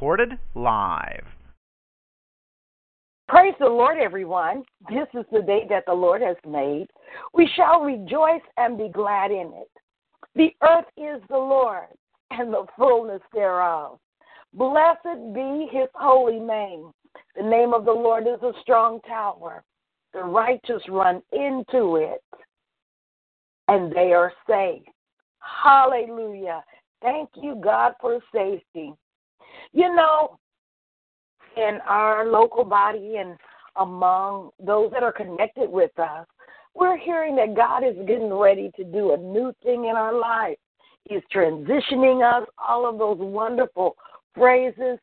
Recorded live. Praise the Lord, everyone. This is the day that the Lord has made. We shall rejoice and be glad in it. The earth is the Lord and the fullness thereof. Blessed be his holy name. The name of the Lord is a strong tower. The righteous run into it and they are safe. Hallelujah. Thank you, God, for safety. You know, in our local body and among those that are connected with us, we're hearing that God is getting ready to do a new thing in our life. He's transitioning us, all of those wonderful phrases.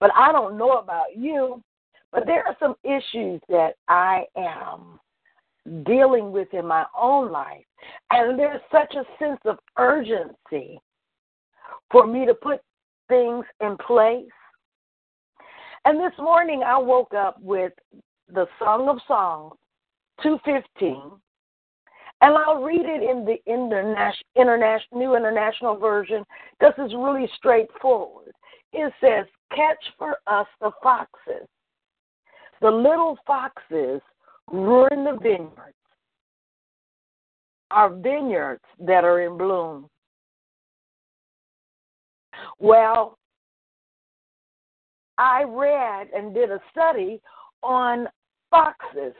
But I don't know about you, but there are some issues that I am dealing with in my own life. And there's such a sense of urgency for me to put things in place. And this morning I woke up with the Song of Songs 215 and I'll read it in the international, international, New International Version because it's really straightforward. It says, Catch for us the foxes. The little foxes ruin the vineyards, our vineyards that are in bloom. Well, I read and did a study on foxes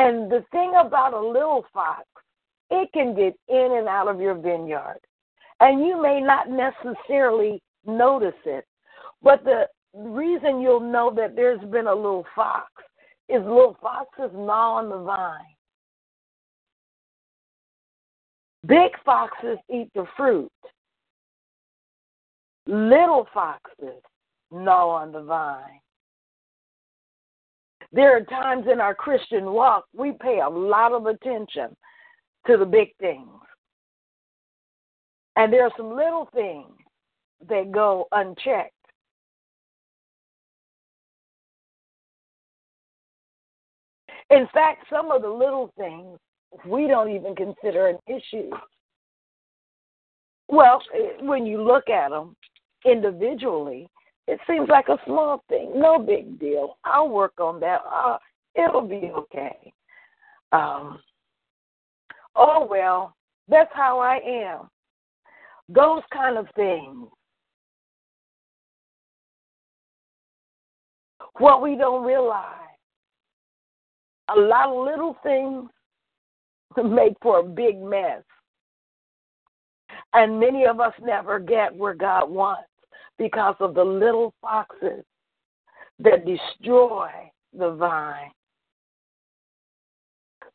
and the thing about a little fox, it can get in and out of your vineyard. And you may not necessarily notice it. But the reason you'll know that there's been a little fox is little foxes gnaw on the vine. Big foxes eat the fruit. Little foxes gnaw on the vine. There are times in our Christian walk we pay a lot of attention to the big things. And there are some little things that go unchecked. In fact, some of the little things we don't even consider an issue. Well, when you look at them individually, it seems like a small thing. No big deal. I'll work on that. Uh, it'll be okay. Um, oh, well, that's how I am. Those kind of things. What we don't realize, a lot of little things make for a big mess. And many of us never get where God wants because of the little foxes that destroy the vine.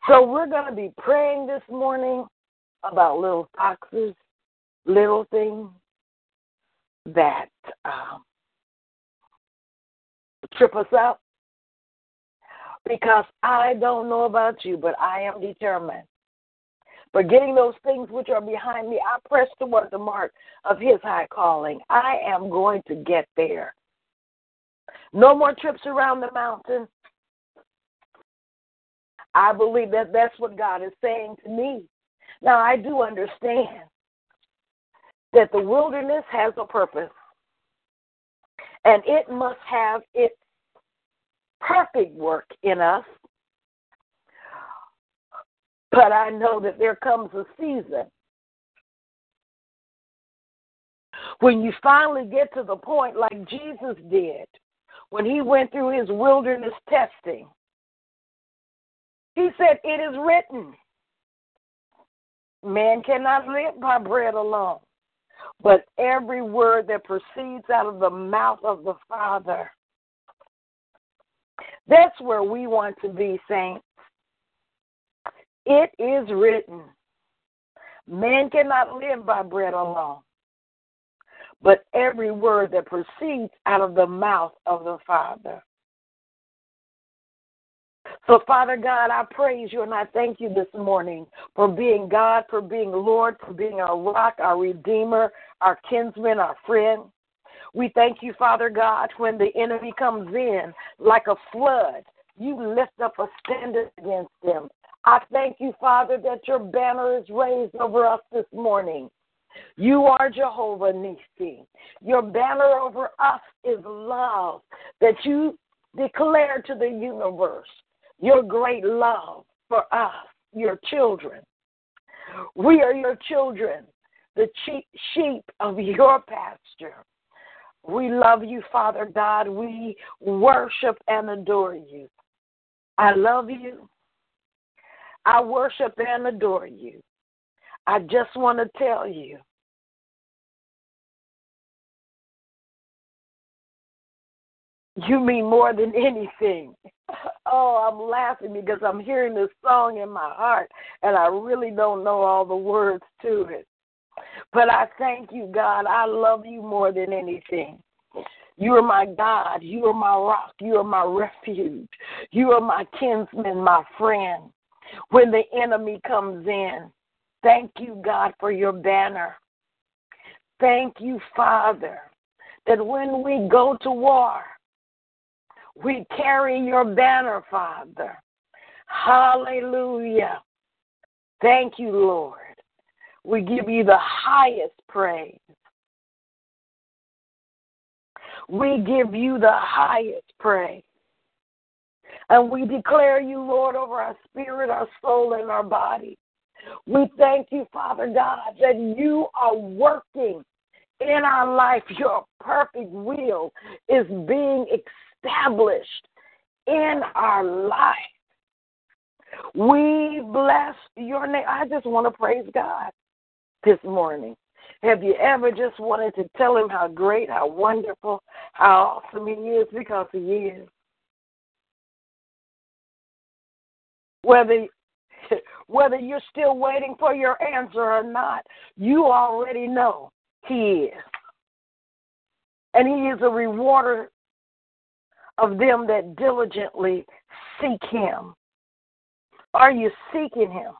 So we're going to be praying this morning about little foxes, little things that um, trip us up. Because I don't know about you, but I am determined Forgetting those things which are behind me, I press toward the mark of his high calling. I am going to get there. No more trips around the mountain. I believe that that's what God is saying to me. Now, I do understand that the wilderness has a purpose, and it must have its perfect work in us but I know that there comes a season when you finally get to the point like Jesus did when he went through his wilderness testing. He said, It is written, man cannot live by bread alone, but every word that proceeds out of the mouth of the Father. That's where we want to be, saints. It is written, man cannot live by bread alone, but every word that proceeds out of the mouth of the Father. So, Father God, I praise you and I thank you this morning for being God, for being Lord, for being our rock, our Redeemer, our kinsman, our friend. We thank you, Father God, when the enemy comes in like a flood, you lift up a standard against them. I thank you, Father, that your banner is raised over us this morning. You are Jehovah Nisi. Your banner over us is love that you declare to the universe your great love for us, your children. We are your children, the sheep of your pasture. We love you, Father God. We worship and adore you. I love you. I worship and adore you. I just want to tell you you mean more than anything. Oh, I'm laughing because I'm hearing this song in my heart and I really don't know all the words to it. But I thank you, God. I love you more than anything. You are my God. You are my rock. You are my refuge. You are my kinsman, my friend. When the enemy comes in, thank you, God, for your banner. Thank you, Father, that when we go to war, we carry your banner, Father. Hallelujah. Thank you, Lord. We give you the highest praise. We give you the highest praise. And we declare you, Lord, over our spirit, our soul, and our body. We thank you, Father God, that you are working in our life. Your perfect will is being established in our life. We bless your name. I just want to praise God this morning. Have you ever just wanted to tell him how great, how wonderful, how awesome he is because he is? Whether whether you're still waiting for your answer or not, you already know he is. And he is a rewarder of them that diligently seek him. Are you seeking him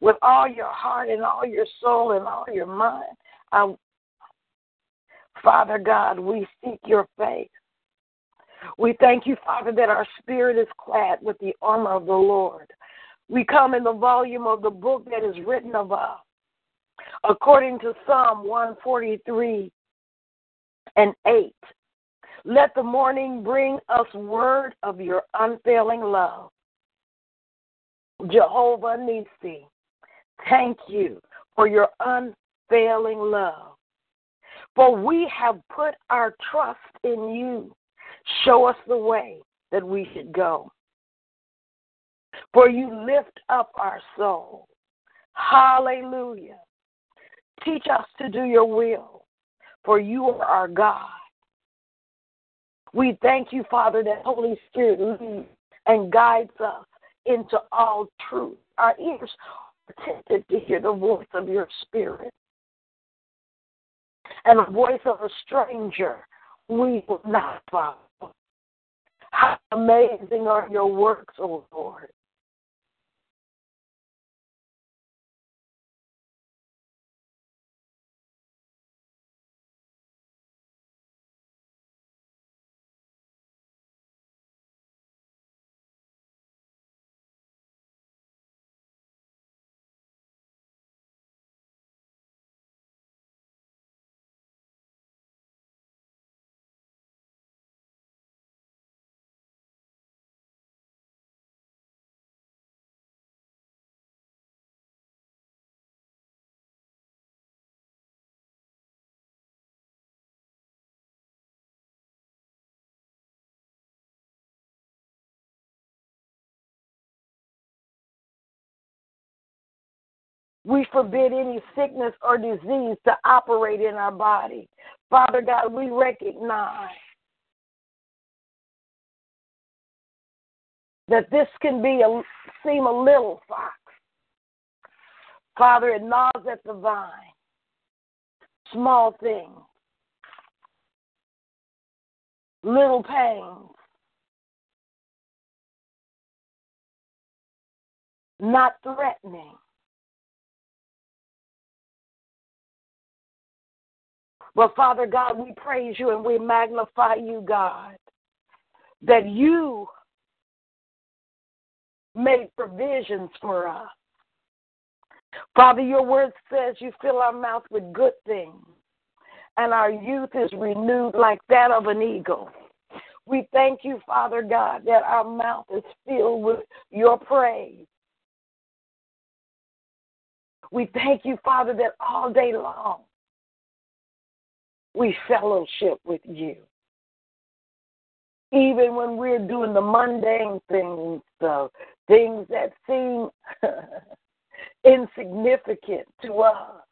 with all your heart and all your soul and all your mind? Um, Father God, we seek your face. We thank you, Father, that our spirit is clad with the armor of the Lord. We come in the volume of the book that is written of us. According to Psalm 143 and 8, let the morning bring us word of your unfailing love. Jehovah Nisi, thank you for your unfailing love. For we have put our trust in you. Show us the way that we should go. For you lift up our soul. Hallelujah. Teach us to do your will, for you are our God. We thank you, Father, that Holy Spirit leads and guides us into all truth. Our ears attentive to hear the voice of your Spirit. And the voice of a stranger we will not follow. How amazing are your works, O Lord. We forbid any sickness or disease to operate in our body. Father God, we recognize that this can be a seem a little fox, Father, it gnaws at the vine. Small things, little pains, not threatening. Well, Father God, we praise you and we magnify you, God, that you made provisions for us. Father, your word says you fill our mouth with good things, and our youth is renewed like that of an eagle. We thank you, Father God, that our mouth is filled with your praise. We thank you, Father, that all day long we fellowship with you. Even when we're doing the mundane things, the things that seem insignificant to us.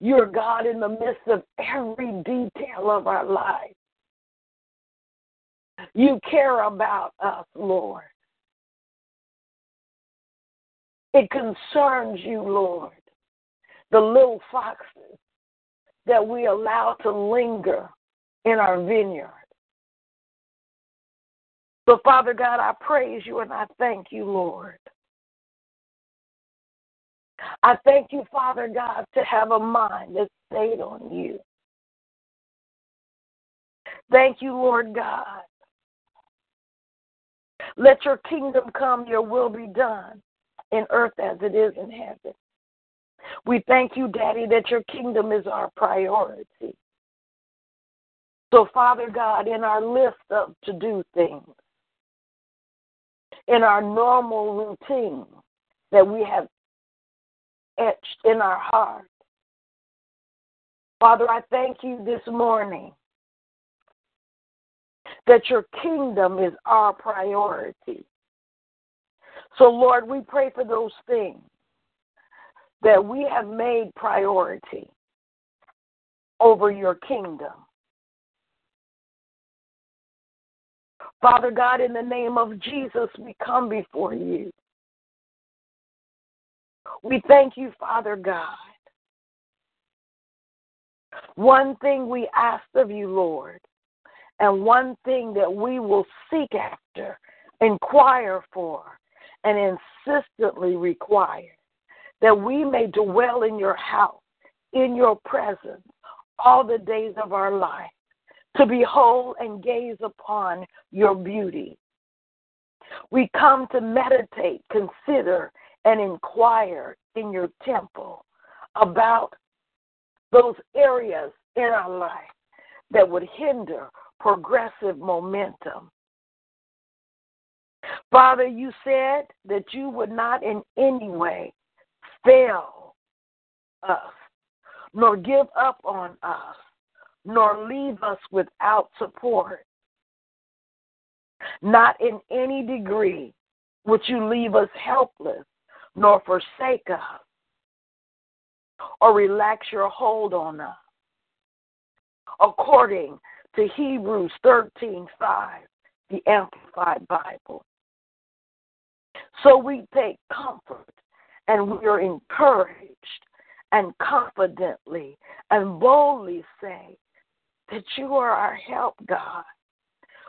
You're God in the midst of every detail of our life. You care about us, Lord. It concerns you, Lord. The little foxes that we allow to linger in our vineyard. So, Father God, I praise you and I thank you, Lord. I thank you, Father God, to have a mind that's stayed on you. Thank you, Lord God. Let your kingdom come, your will be done in earth as it is in heaven. We thank you, Daddy, that your kingdom is our priority. So, Father God, in our list of to do things, in our normal routine that we have etched in our heart, Father, I thank you this morning that your kingdom is our priority. So, Lord, we pray for those things that we have made priority over your kingdom. Father God, in the name of Jesus, we come before you. We thank you, Father God. One thing we ask of you, Lord, and one thing that we will seek after, inquire for, and insistently require that we may dwell in your house, in your presence, all the days of our life, to behold and gaze upon your beauty. We come to meditate, consider, and inquire in your temple about those areas in our life that would hinder progressive momentum. Father, you said that you would not in any way fail us, nor give up on us, nor leave us without support. Not in any degree would you leave us helpless, nor forsake us, or relax your hold on us. According to Hebrews 13 5, the Amplified Bible. So we take comfort and we are encouraged and confidently and boldly say that you are our help, God.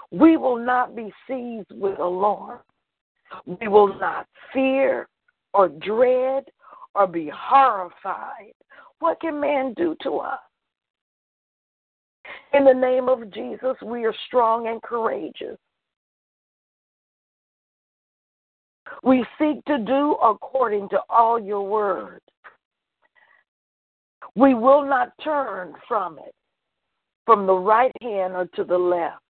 We will not be seized with alarm. We will not fear or dread or be horrified. What can man do to us? In the name of Jesus, we are strong and courageous. We seek to do according to all your word. We will not turn from it, from the right hand or to the left,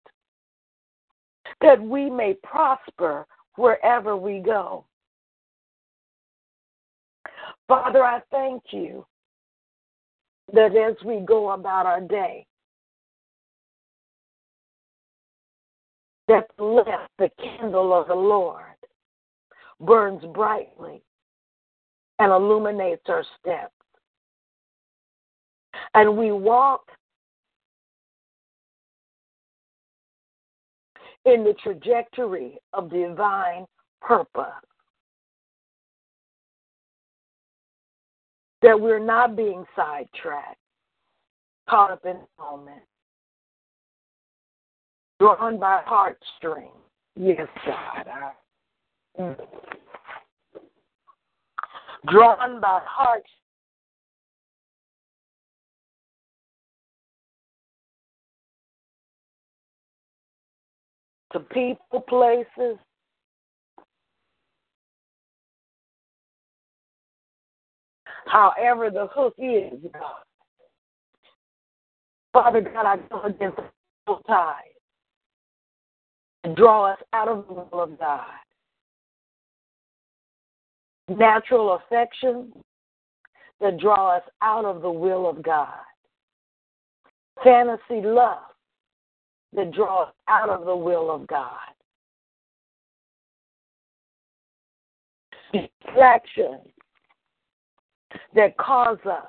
that we may prosper wherever we go. Father, I thank you that as we go about our day, that the the candle of the Lord burns brightly and illuminates our steps. And we walk in the trajectory of divine purpose. that we're not being sidetracked, caught up in the moment, drawn by heartstrings. Yes, God. I, Drawn by heartstrings. To people, places, however the hook is, God. Father God, I go against the and draw us out of the will of God. Natural affection that draw us out of the will of God. Fantasy love that draw us out of the will of God. Distraction that cause us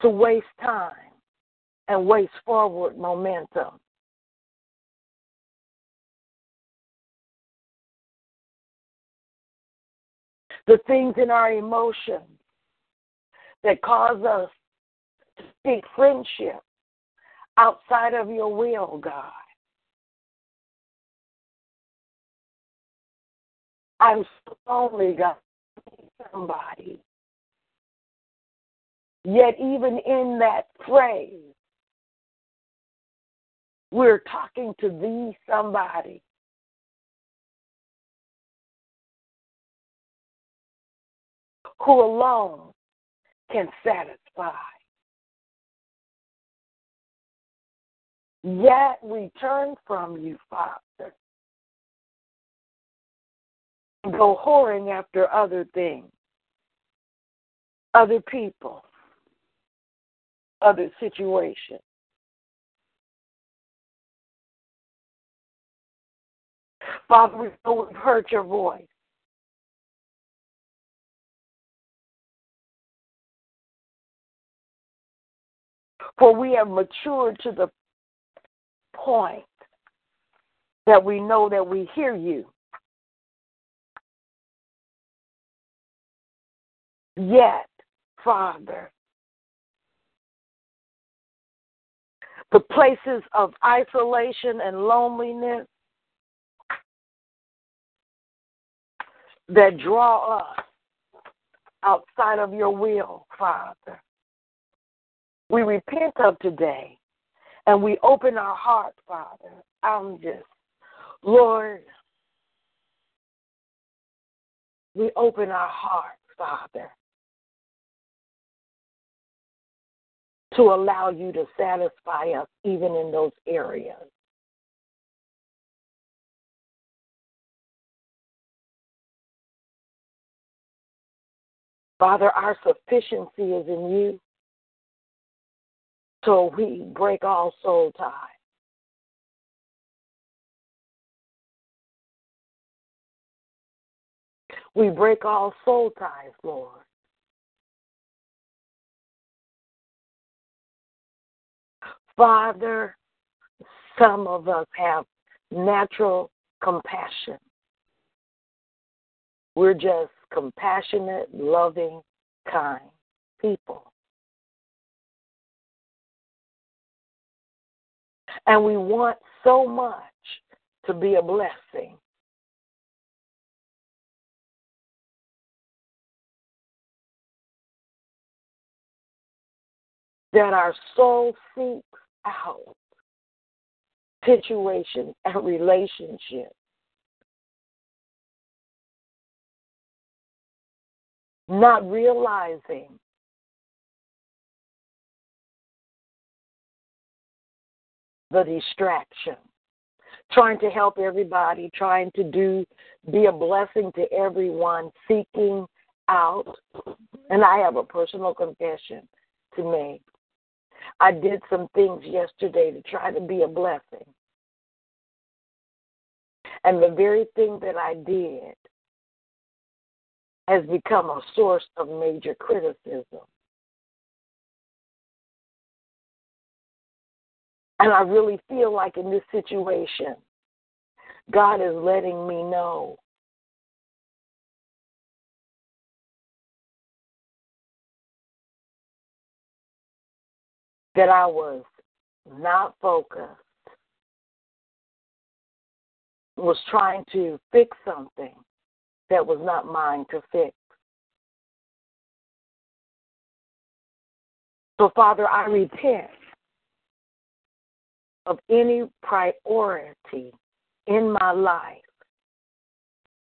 to waste time and waste forward momentum. The things in our emotions that cause us to seek friendship outside of your will, God. I'm so lonely, God. Somebody. Yet, even in that phrase, we're talking to thee, somebody. Who alone can satisfy. Yet we turn from you, Father and go whoring after other things, other people, other situations. Father, we know we've heard your voice. For we have matured to the point that we know that we hear you. Yet, Father, the places of isolation and loneliness that draw us outside of your will, Father. We repent of today and we open our heart, Father. I'm just, Lord, we open our heart, Father, to allow you to satisfy us even in those areas. Father, our sufficiency is in you. So we break all soul ties. We break all soul ties, Lord. Father, some of us have natural compassion. We're just compassionate, loving, kind people. And we want so much to be a blessing. That our soul seeks out situations and relationships not realizing the distraction, trying to help everybody, trying to do, be a blessing to everyone, seeking out. And I have a personal confession to make. I did some things yesterday to try to be a blessing. And the very thing that I did has become a source of major criticism. And I really feel like in this situation, God is letting me know that I was not focused, was trying to fix something that was not mine to fix. So, Father, I repent of any priority in my life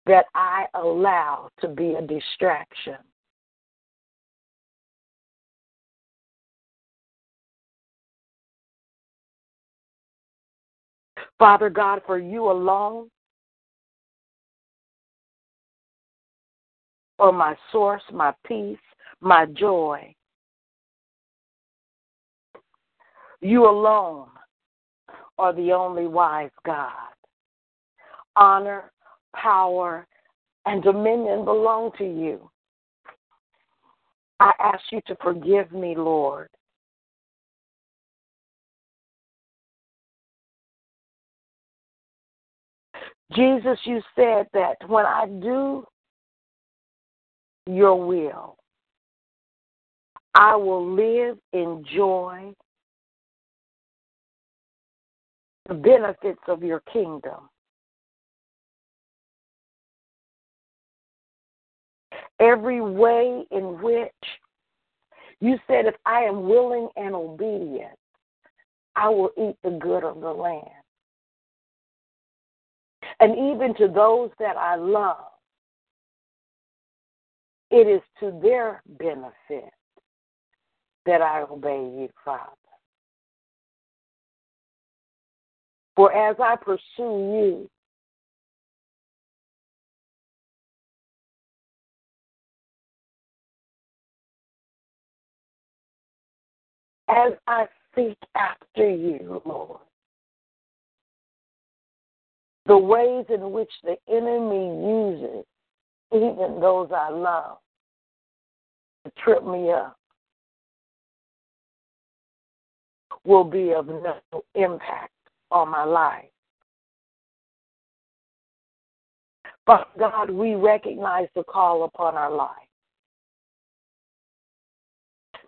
that I allow to be a distraction. Father God, for you alone are my source, my peace, my joy. You alone are the only wise God. Honor, power, and dominion belong to you. I ask you to forgive me, Lord. Jesus, you said that when I do your will, I will live in joy, the benefits of your kingdom. Every way in which you said, if I am willing and obedient, I will eat the good of the land. And even to those that I love, it is to their benefit that I obey you, Father. For as I pursue you, as I seek after you, Lord, the ways in which the enemy uses even those I love to trip me up will be of no impact on my life. But God, we recognize the call upon our life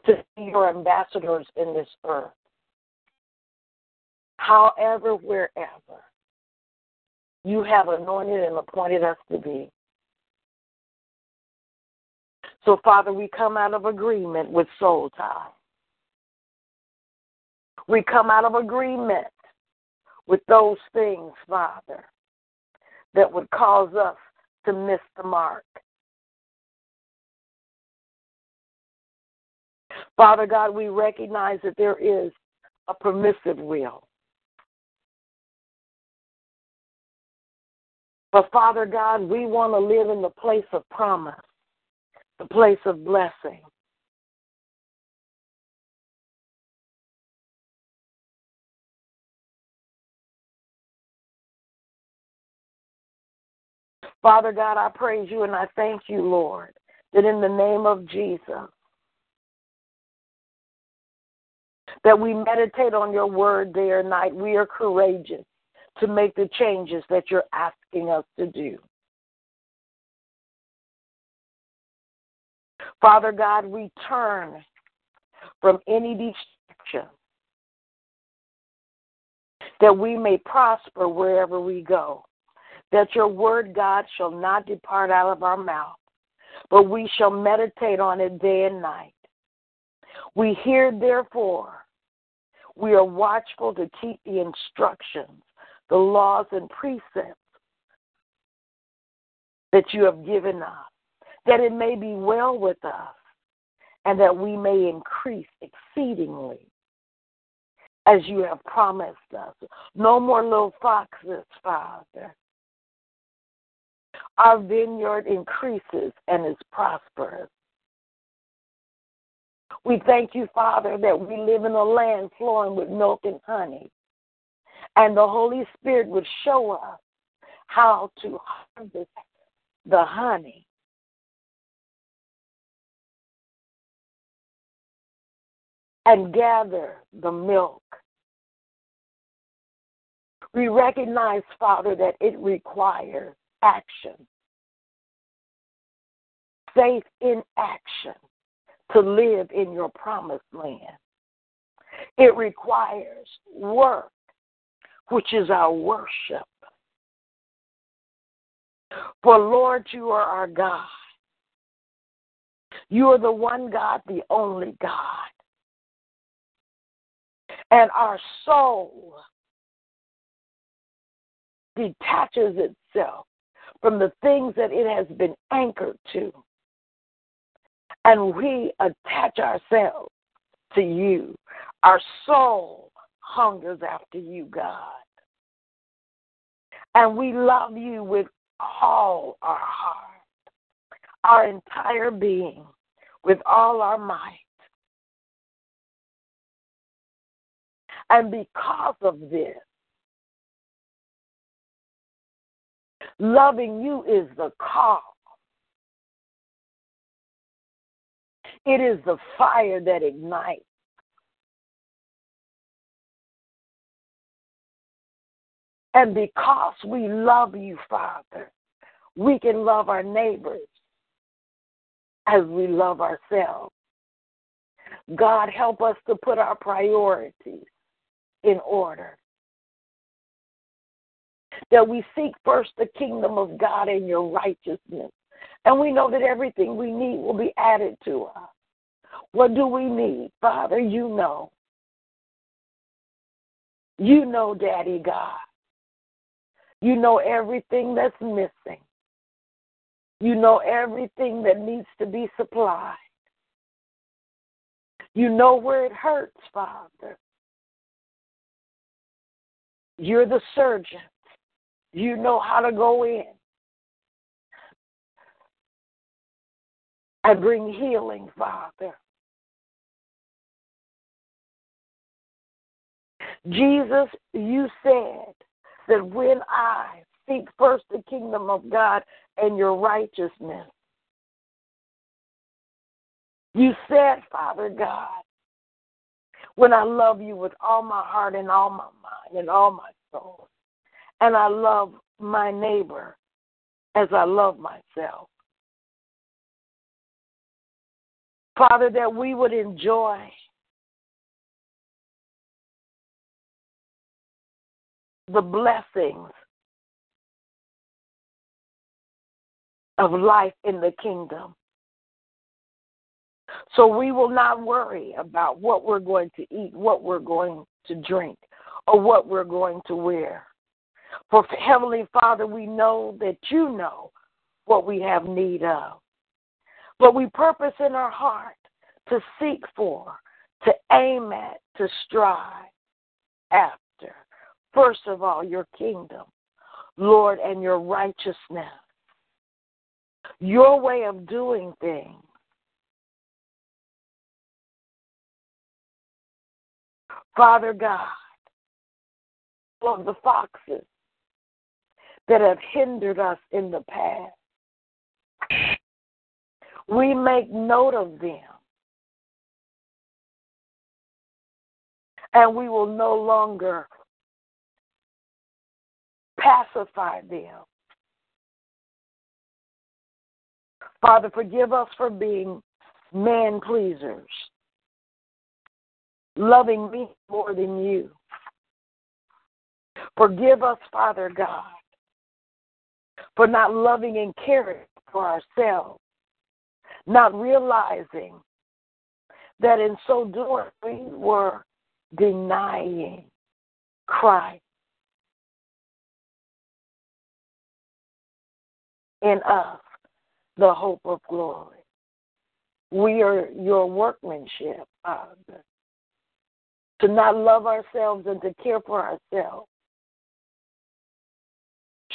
to be your ambassadors in this earth. However, wherever you have anointed and appointed us to be. So, Father, we come out of agreement with soul tie. We come out of agreement with those things, Father, that would cause us to miss the mark. Father God, we recognize that there is a permissive will. But Father God, we want to live in the place of promise, the place of blessing. Father God, I praise you and I thank you, Lord, that in the name of Jesus, that we meditate on your word day or night. We are courageous to make the changes that you're asking us to do. Father God, we turn from any distraction that we may prosper wherever we go, that your word, God, shall not depart out of our mouth, but we shall meditate on it day and night. We hear, therefore, we are watchful to keep the instructions the laws and precepts that you have given us, that it may be well with us, and that we may increase exceedingly as you have promised us. No more little foxes, Father. Our vineyard increases and is prosperous. We thank you, Father, that we live in a land flowing with milk and honey and the Holy Spirit would show us how to harvest the honey. And gather the milk. We recognize, Father, that it requires action, faith in action to live in your promised land. It requires work, which is our worship. For Lord, you are our God. You are the one God, the only God. And our soul detaches itself from the things that it has been anchored to. And we attach ourselves to you. Our soul hungers after you, God. And we love you with all our heart, our entire being, with all our might. And because of this, loving you is the call. It is the fire that ignites. And because we love you, Father, we can love our neighbors as we love ourselves. God, help us to put our priorities in order. That we seek first the kingdom of God and your righteousness. And we know that everything we need will be added to us. What do we need? Father, you know. You know, Daddy God. You know everything that's missing. You know everything that needs to be supplied. You know where it hurts, Father. You're the surgeon. You know how to go in and bring healing, Father. Jesus, you said that when I seek first the kingdom of God and your righteousness, you said, Father God, when I love you with all my heart and all my mind and all my soul, and I love my neighbor as I love myself. Father, that we would enjoy the blessings of life in the kingdom. So we will not worry about what we're going to eat, what we're going to drink, or what we're going to wear. For Heavenly Father, we know that you know what we have need of. But we purpose in our heart to seek for, to aim at, to strive after first of all, your kingdom, Lord, and your righteousness, your way of doing things. Father God, of the foxes that have hindered us in the past, we make note of them. And we will no longer pacify them. Father, forgive us for being man pleasers, loving me more than you. Forgive us, Father God, for not loving and caring for ourselves, not realizing that in so doing we were denying Christ. in us the hope of glory. We are your workmanship, Father. To not love ourselves and to care for ourselves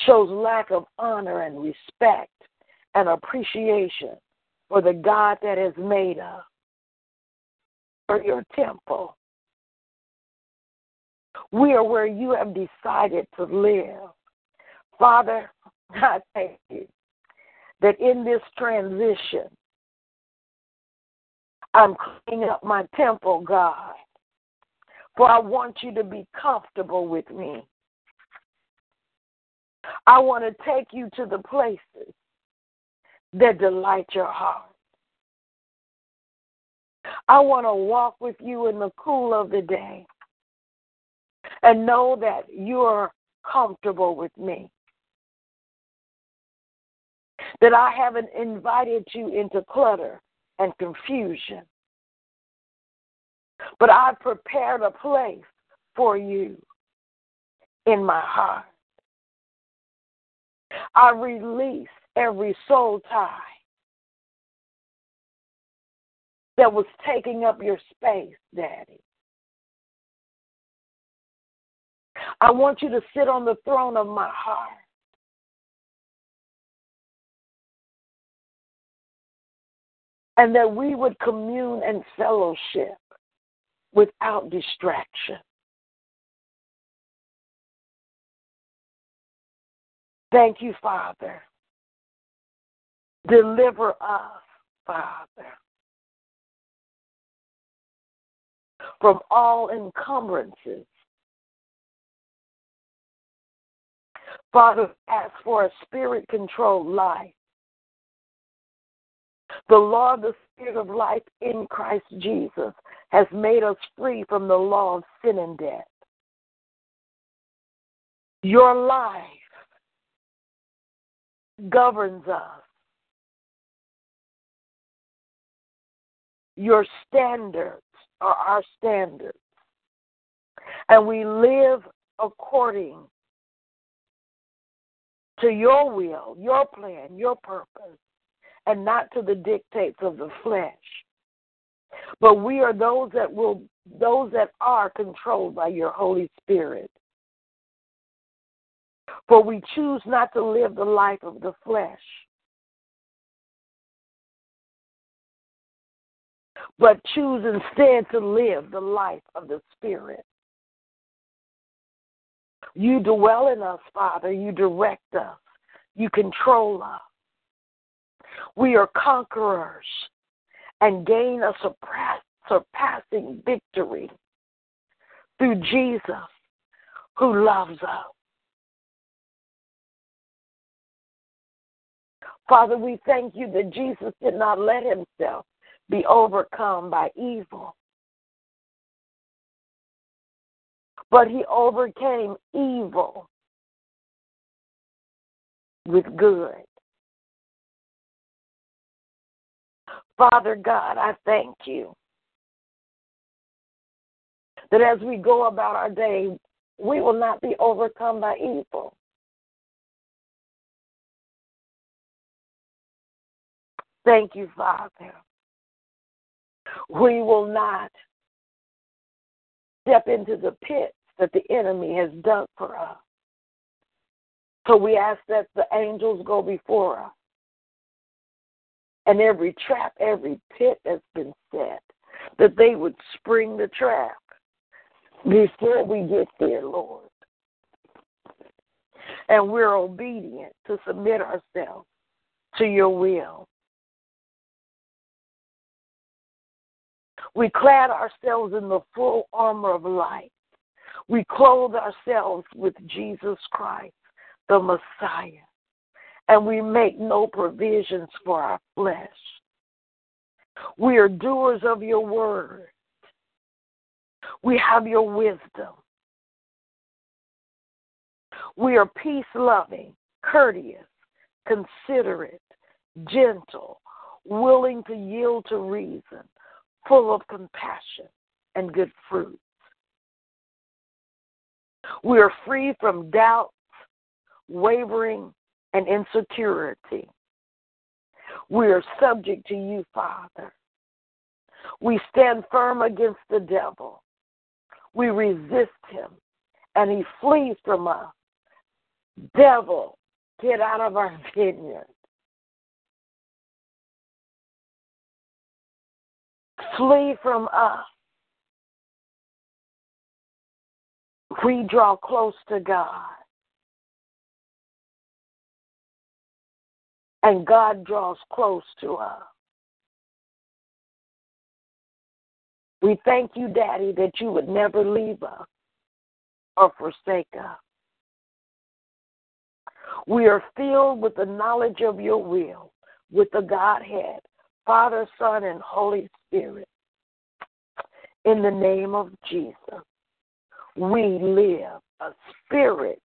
shows lack of honor and respect and appreciation for the God that has made us, for your temple. We are where you have decided to live. Father, I thank you that in this transition, I'm cleaning up my temple, God. For I want you to be comfortable with me. I want to take you to the places that delight your heart. I want to walk with you in the cool of the day and know that you're comfortable with me. That I haven't invited you into clutter and confusion, but I've prepared a place for you in my heart. I release every soul tie that was taking up your space, Daddy. I want you to sit on the throne of my heart. And that we would commune and fellowship without distraction. Thank you, Father. Deliver us, Father, from all encumbrances. Father, ask for a spirit controlled life. The law of the Spirit of life in Christ Jesus has made us free from the law of sin and death. Your life governs us. Your standards are our standards. And we live according to your will, your plan, your purpose, and not to the dictates of the flesh. But we are those that will those that are controlled by your Holy Spirit. For we choose not to live the life of the flesh, but choose instead to live the life of the Spirit. You dwell in us, Father. You direct us. You control us. We are conquerors and gain a surpassing victory through Jesus who loves us. Father, we thank you that Jesus did not let himself be overcome by evil, but he overcame evil with good. Father God, I thank you that as we go about our day, we will not be overcome by evil. Thank you, Father. We will not step into the pits that the enemy has dug for us. So we ask that the angels go before us. And every trap, every pit that's been set, that they would spring the trap before we get there, Lord. And we're obedient to submit ourselves to your will. We clad ourselves in the full armor of light. We clothe ourselves with Jesus Christ, the Messiah. And we make no provisions for our flesh. We are doers of your word. We have your wisdom. We are peace loving, courteous, considerate, gentle, willing to yield to reason, full of compassion and good fruits. We are free from doubts, wavering, and insecurity. We are subject to you, Father. We stand firm against the devil. We resist him, and he flees from us. Devil, get out of our vineyard. Flee from us. We draw close to God. And God draws close to us. We thank you, Daddy, that you would never leave us or forsake us. We are filled with the knowledge of your will, with the Godhead, Father, Son, and Holy Spirit. in the name of Jesus, we live a spirit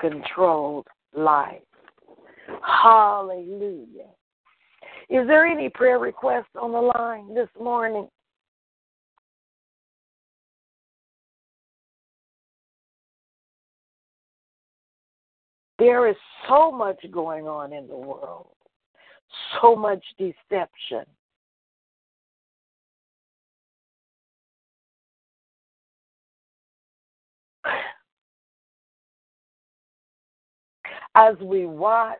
controlled life. Hallelujah. Is there any prayer requests on the line this morning? There is so much going on in the world, so much deception. As we watch,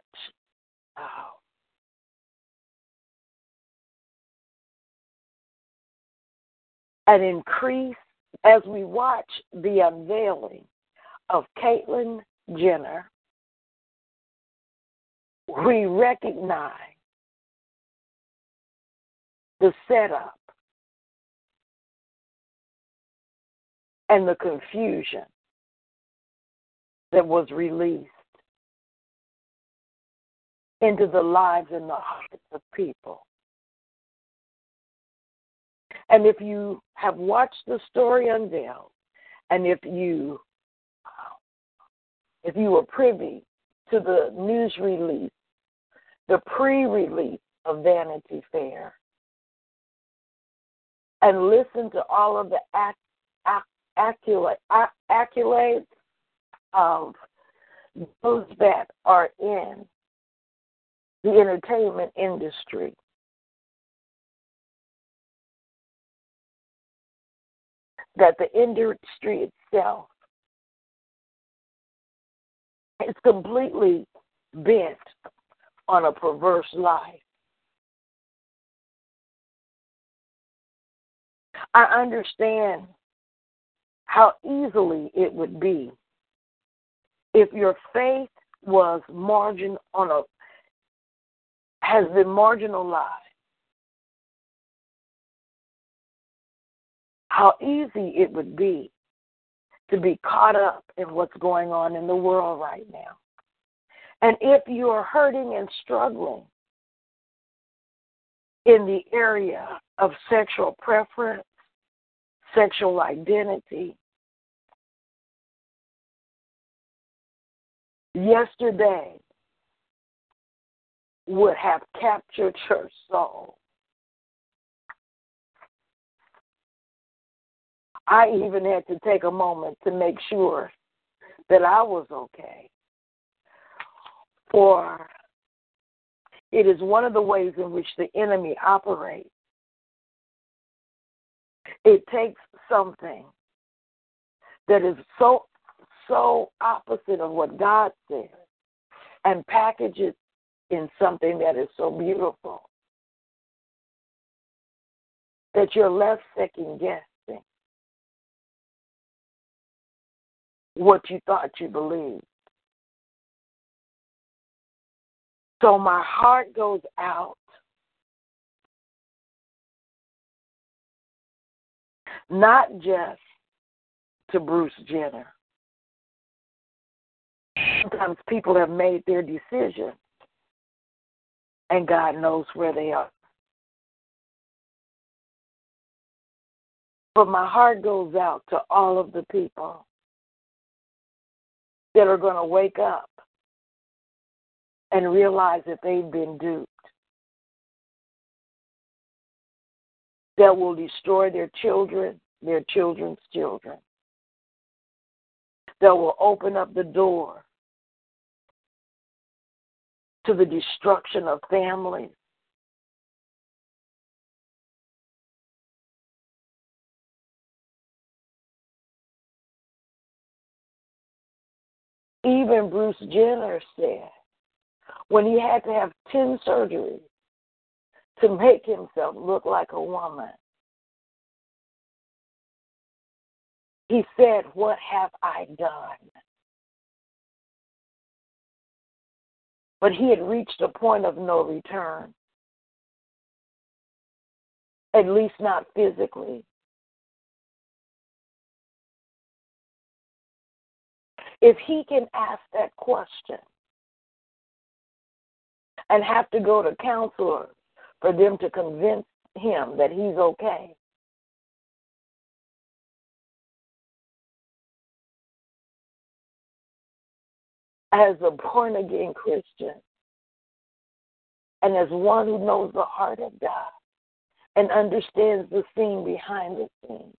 oh, an increase as we watch the unveiling of Caitlyn Jenner we recognize the setup and the confusion that was released into the lives and the hearts of people. And if you have watched the story unveiled, and if you if you were privy to the news release the pre release of Vanity Fair and listen to all of the accolades of those that are in the entertainment industry. That the industry itself is completely bent on a perverse life. I understand how easily it would be if your faith was margin on a has been marginalized. How easy it would be to be caught up in what's going on in the world right now. And if you are hurting and struggling in the area of sexual preference, sexual identity, yesterday would have captured your soul. I even had to take a moment to make sure that I was okay. For it is one of the ways in which the enemy operates. It takes something that is so so opposite of what God says and packages in something that is so beautiful that you're left second guessing what you thought you believed. So my heart goes out. Not just to Bruce Jenner. Sometimes people have made their decision, and God knows where they are. But my heart goes out to all of the people that are going to wake up and realize that they've been duped. That will destroy their children, their children's children. That will open up the door to the destruction of families. Even Bruce Jenner said when he had to have 10 surgeries to make himself look like a woman. He said, What have I done? But he had reached a point of no return, at least not physically. If he can ask that question, and have to go to counselors for them to convince him that he's okay. As a born again Christian, and as one who knows the heart of God and understands the scene behind the scene,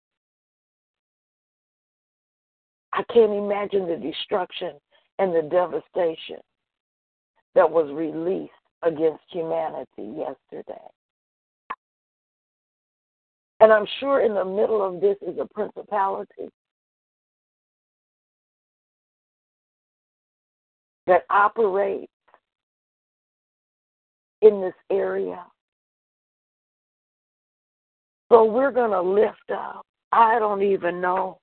I can't imagine the destruction and the devastation that was released against humanity yesterday. And I'm sure in the middle of this is a principality that operates in this area. So we're going to lift up. I don't even know.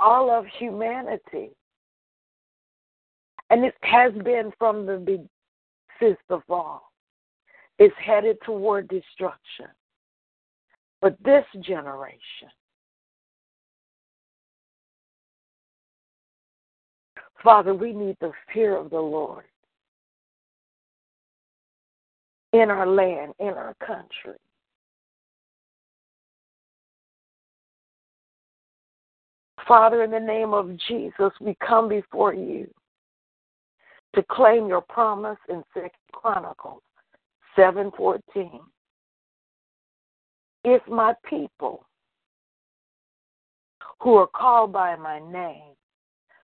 All of humanity. And it has been from the big since the fall. It's headed toward destruction. But this generation, Father, we need the fear of the Lord in our land, in our country. Father, in the name of Jesus, we come before you to claim your promise in Second Chronicles 7:14 if my people who are called by my name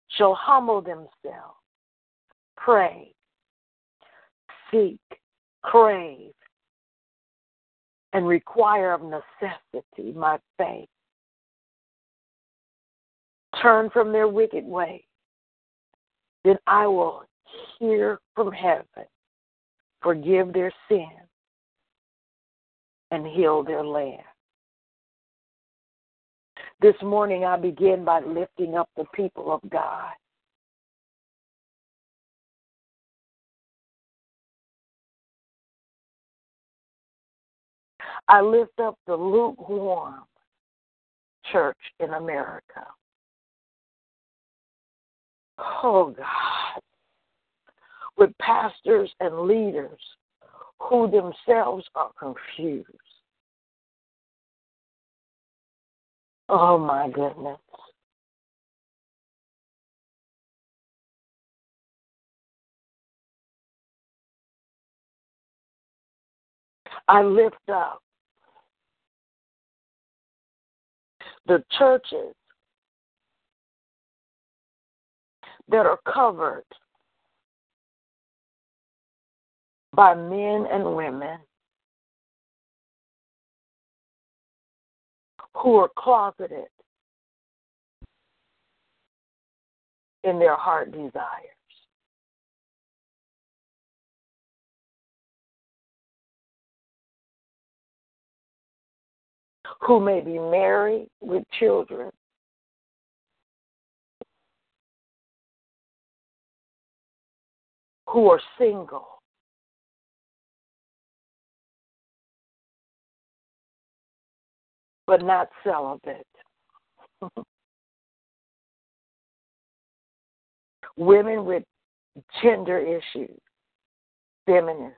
shall humble themselves, pray, seek, crave, and require of necessity my faith, turn from their wicked ways, then I will hear from heaven, forgive their sins, and heal their land. This morning, I begin by lifting up the people of God. I lift up the lukewarm church in America. Oh God, with pastors and leaders who themselves are confused. Oh my goodness. I lift up the churches that are covered by men and women who are closeted in their heart desires. Who may be married with children, who are single, but not celibate. Women with gender issues, feminists,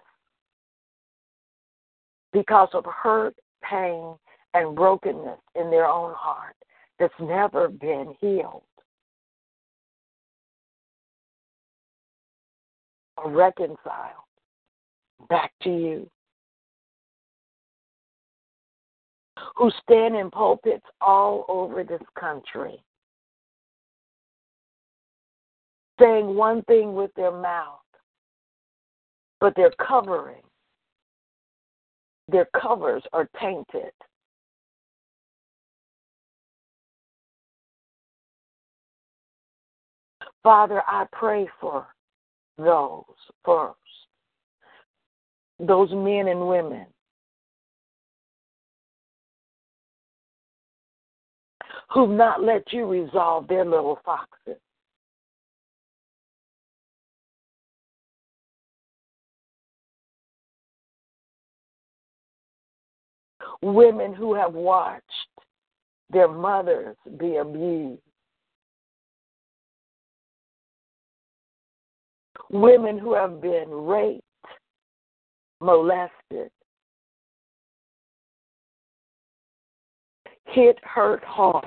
because of hurt, pain, and brokenness in their own heart that's never been healed or reconciled back to you. who stand in pulpits all over this country, saying one thing with their mouth, but their covering, their covers are tainted. Father, I pray for those first, those men and women who've not let you resolve their little foxes. Women who have watched their mothers be abused. Women who have been raped, molested, hit, hurt, harm.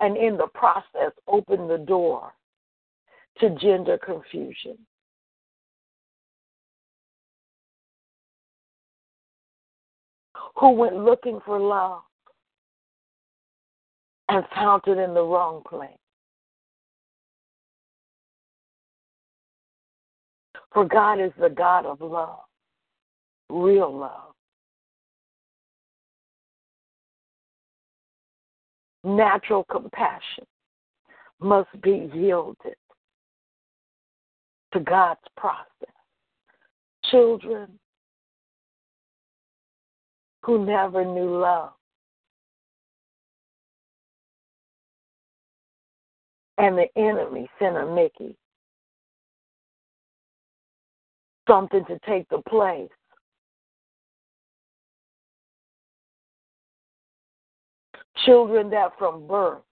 And in the process, open the door to gender confusion. Who went looking for love and found it in the wrong place. For God is the God of love, real love. Natural compassion must be yielded to God's process. Children who never knew love and the enemy sent a Mickey something to take the place. Children that from birth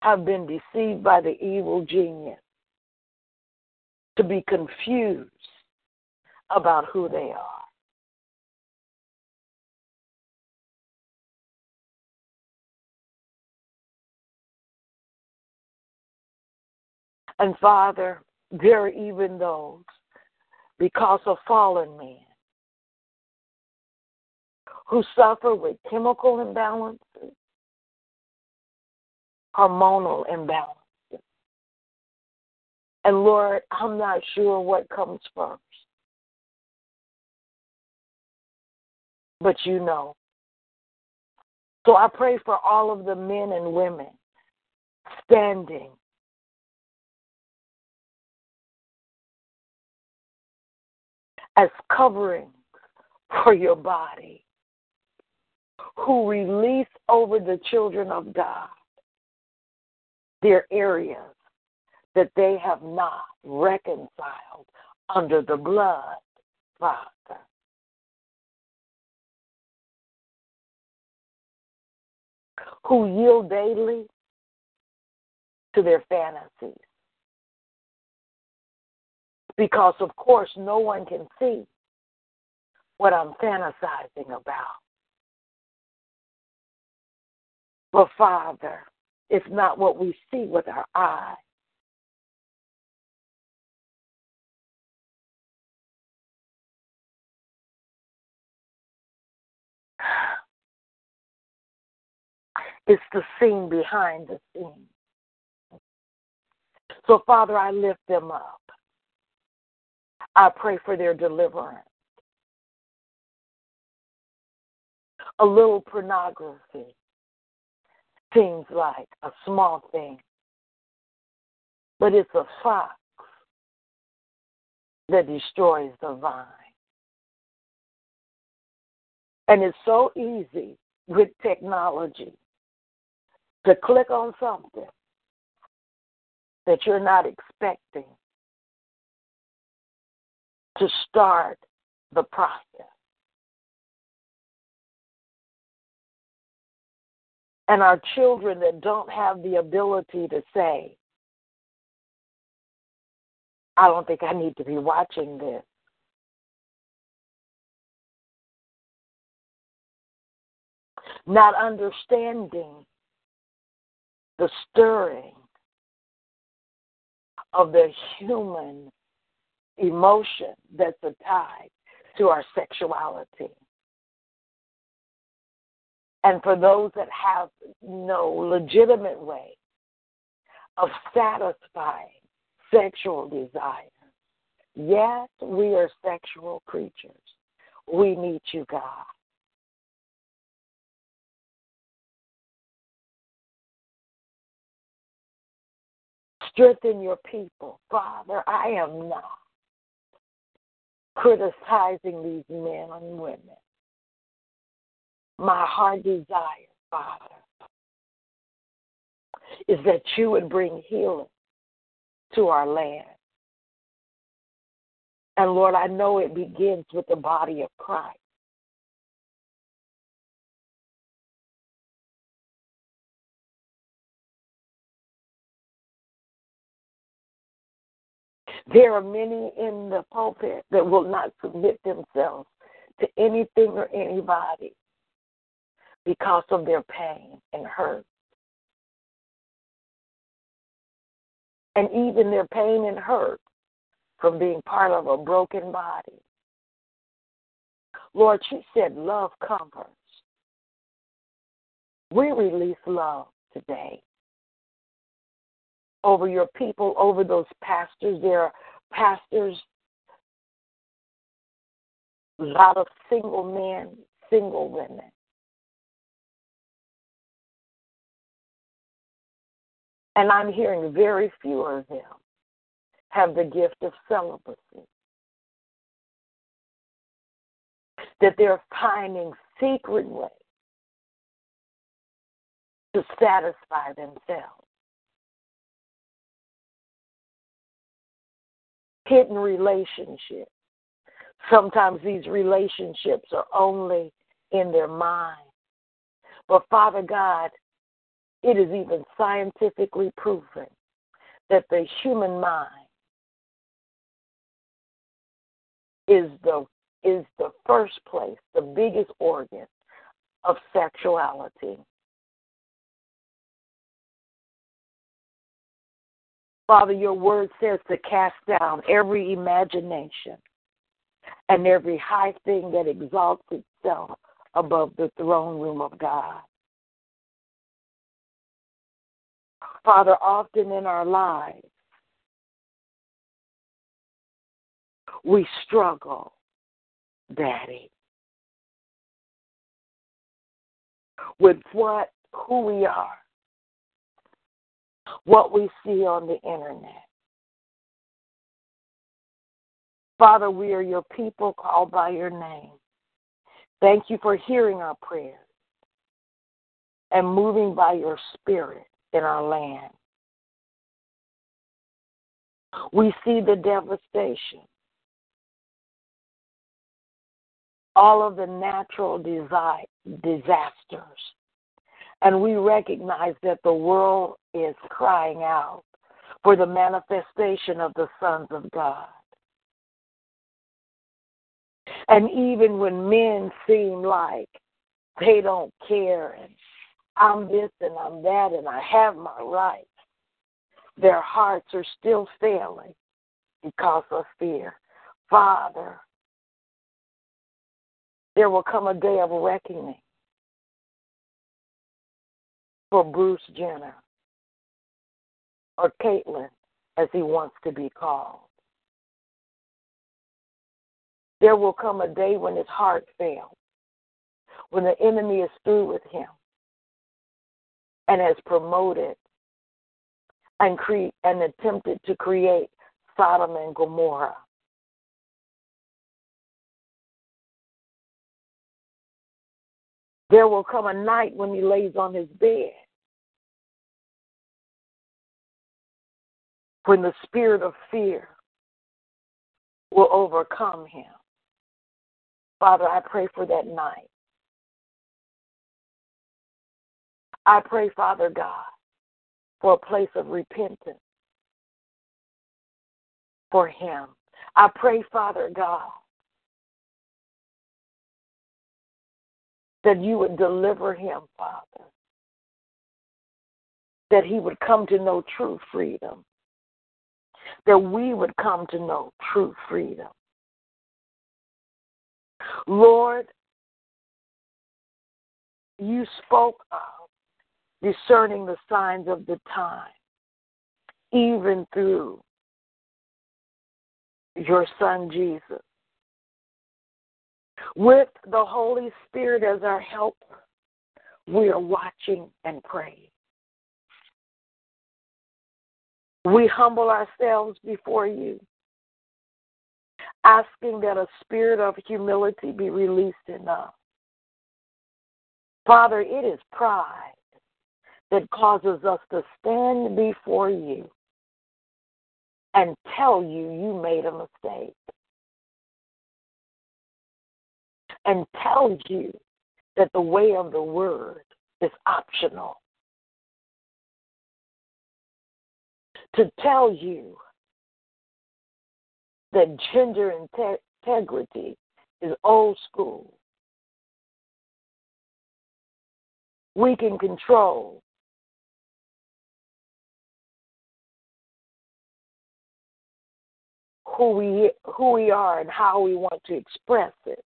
have been deceived by the evil genius to be confused about who they are. Father, there are even those, because of fallen men, who suffer with chemical imbalances, hormonal imbalances. And Lord, I'm not sure what comes first. But you know. So I pray for all of the men and women standing as coverings for your body, who release over the children of God their areas that they have not reconciled under the blood, Father. Who yield daily to their fantasies because, of course, no one can see what I'm fantasizing about. But, Father, it's not what we see with our eyes. It's the scene behind the scene. So, Father, I lift them up. I pray for their deliverance. A little pornography seems like a small thing, but it's a fox that destroys the vine. And it's so easy with technology to click on something that you're not expecting to start the process. And our children that don't have the ability to say, I don't think I need to be watching this. Not understanding the stirring of the human emotion that's tied to our sexuality. And for those that have no legitimate way of satisfying sexual desire, yes, we are sexual creatures. We need you, God. Strengthen your people. Father, I am not criticizing these men and women. My heart desire, Father, is that you would bring healing to our land. And Lord, I know it begins with the body of Christ. There are many in the pulpit that will not submit themselves to anything or anybody because of their pain and hurt. And even their pain and hurt from being part of a broken body. Lord, she said, love comforts. We release love today over your people, over those pastors. There are pastors, a lot of single men, single women. And I'm hearing very few of them have the gift of celibacy. That they're finding secret ways to satisfy themselves. Hidden relationships. Sometimes these relationships are only in their mind. But Father God, it is even scientifically proven that the human mind is the is the first place, the biggest organ of sexuality. Father, your word says to cast down every imagination and every high thing that exalts itself above the throne room of God. Father, often in our lives, we struggle, Daddy, with what, who we are, what we see on the internet. Father, we are your people called by your name. Thank you for hearing our prayers and moving by your spirit in our land. We see the devastation, all of the natural disasters, and we recognize that the world is crying out for the manifestation of the sons of God. And even when men seem like they don't care and I'm this and I'm that and I have my rights, their hearts are still failing because of fear. Father, there will come a day of reckoning for Bruce Jenner or Caitlyn, as he wants to be called. There will come a day when his heart fails, when the enemy is through with him and has promoted and cre- and attempted to create Sodom and Gomorrah. There will come a night when he lays on his bed when the spirit of fear will overcome him. Father, I pray for that night. I pray, Father God, for a place of repentance for him. I pray, Father God, that you would deliver him, Father, that he would come to know true freedom, that we would come to know true freedom. Lord, you spoke of discerning the signs of the time, even through your Son Jesus. With the Holy Spirit as our helper, we are watching and praying. We humble ourselves before you, asking that a spirit of humility be released in us. Father, it is pride that causes us to stand before you and tell you you made a mistake. And tells you that the way of the word is optional. To tell you that gender integrity is old school. We can control who we who we are and how we want to express it.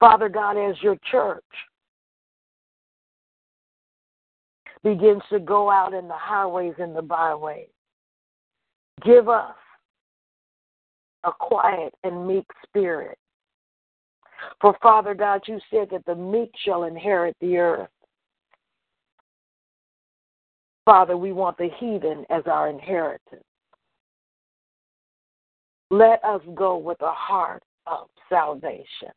Father God, as your church begins to go out in the highways and the byways, give us a quiet and meek spirit. For Father God, you said that the meek shall inherit the earth. Father, we want the heathen as our inheritance. Let us go with a heart of salvation,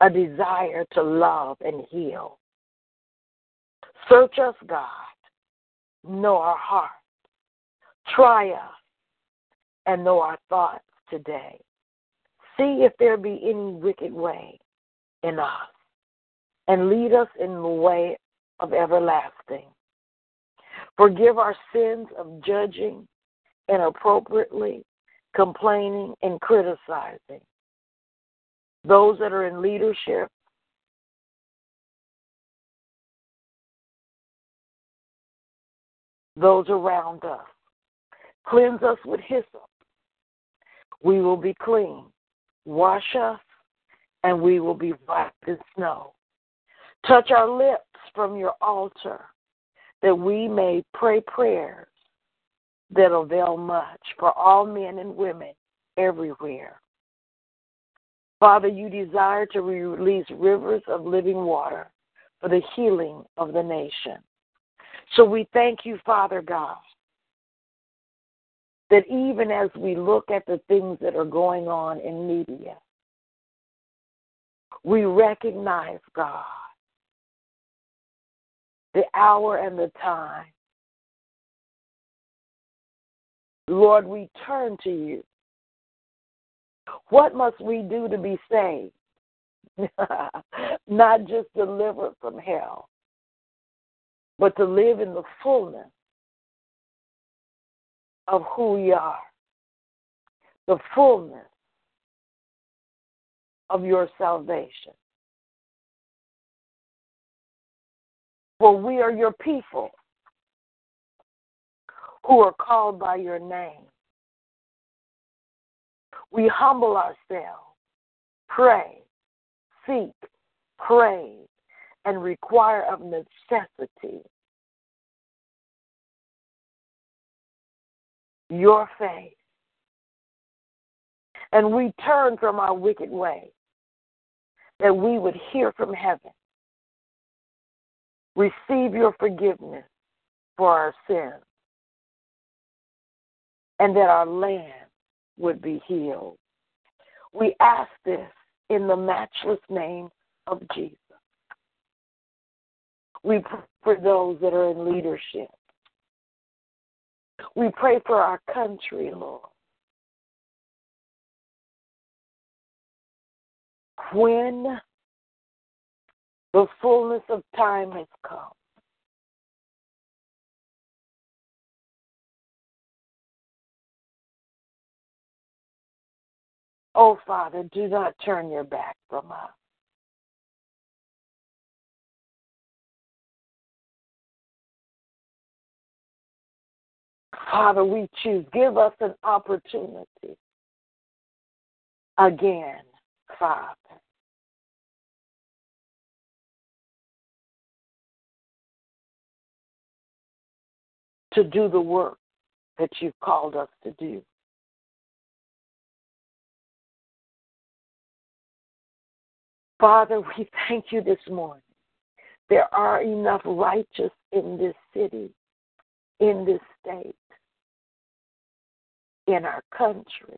a desire to love and heal. Search us, God. Know our heart. Try us and know our thoughts today. See if there be any wicked way in us and lead us in the way of everlasting. Forgive our sins of judging inappropriately, complaining, and criticizing. Those that are in leadership, those around us. Cleanse us with hyssop. We will be clean. Wash us, and we will be white as snow. Touch our lips from your altar that we may pray prayers that avail much for all men and women everywhere. Father, you desire to release rivers of living water for the healing of the nation. So we thank you, Father God, that even as we look at the things that are going on in media, we recognize, God, the hour and the time. Lord, we turn to you. What must we do to be saved? Not just delivered from hell, but to live in the fullness of who we are, the fullness of your salvation. For we are your people who are called by your name. We humble ourselves, pray, seek, crave, and require of necessity your faith. And we turn from our wicked way that we would hear from heaven receive your forgiveness for our sins, and that our land would be healed. We ask this in the matchless name of Jesus. We pray for those that are in leadership. We pray for our country, Lord. When the fullness of time has come. Oh, Father, do not turn your back from us. Father, we choose. Give us an opportunity again, Father. to do the work that you've called us to do. Father, we thank you this morning. There are enough righteous in this city, in this state, in our country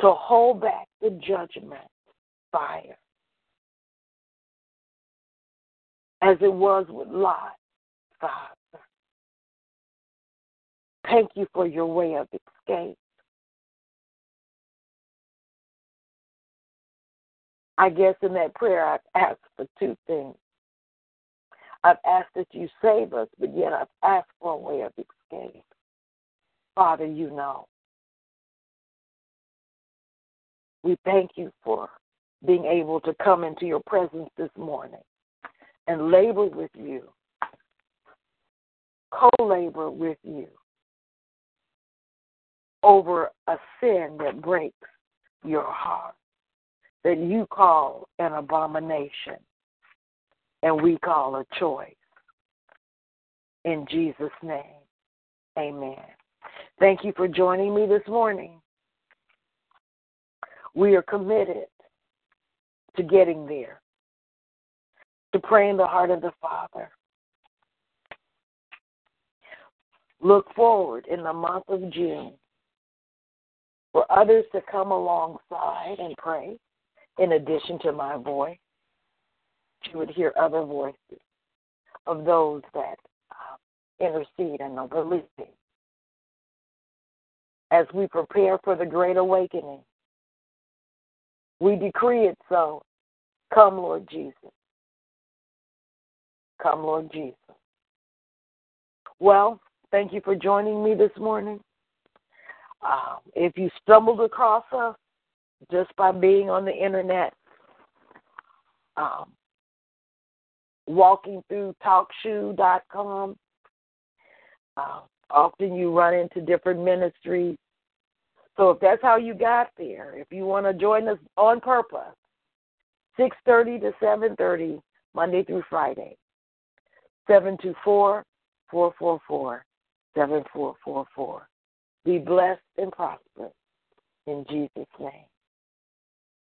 to hold back the judgment fire. As it was with Lot, Father. Thank you for your way of escape. I guess in that prayer, I've asked for two things. I've asked that you save us, but yet I've asked for a way of escape. Father, you know. We thank you for being able to come into your presence this morning and labor with you, co labor with you over a sin that breaks your heart, that you call an abomination and we call a choice. In Jesus' name, amen. Thank you for joining me this morning. We are committed to getting there, to praying the heart of the Father. Look forward in the month of June for others to come alongside and pray in addition to my voice. You would hear other voices of those that uh, intercede and are believing. As we prepare for the great awakening, we decree it so. Come, Lord Jesus. Come, Lord Jesus. Well, thank you for joining me this morning. Uh, if you stumbled across us just by being on the internet, um, walking through talkshoe.com, uh, often you run into different ministries. So if that's how you got there, if you want to join us on purpose, 6:30 to 7:30 Monday through Friday. 724 444 7444. Be blessed and prosperous in Jesus' name.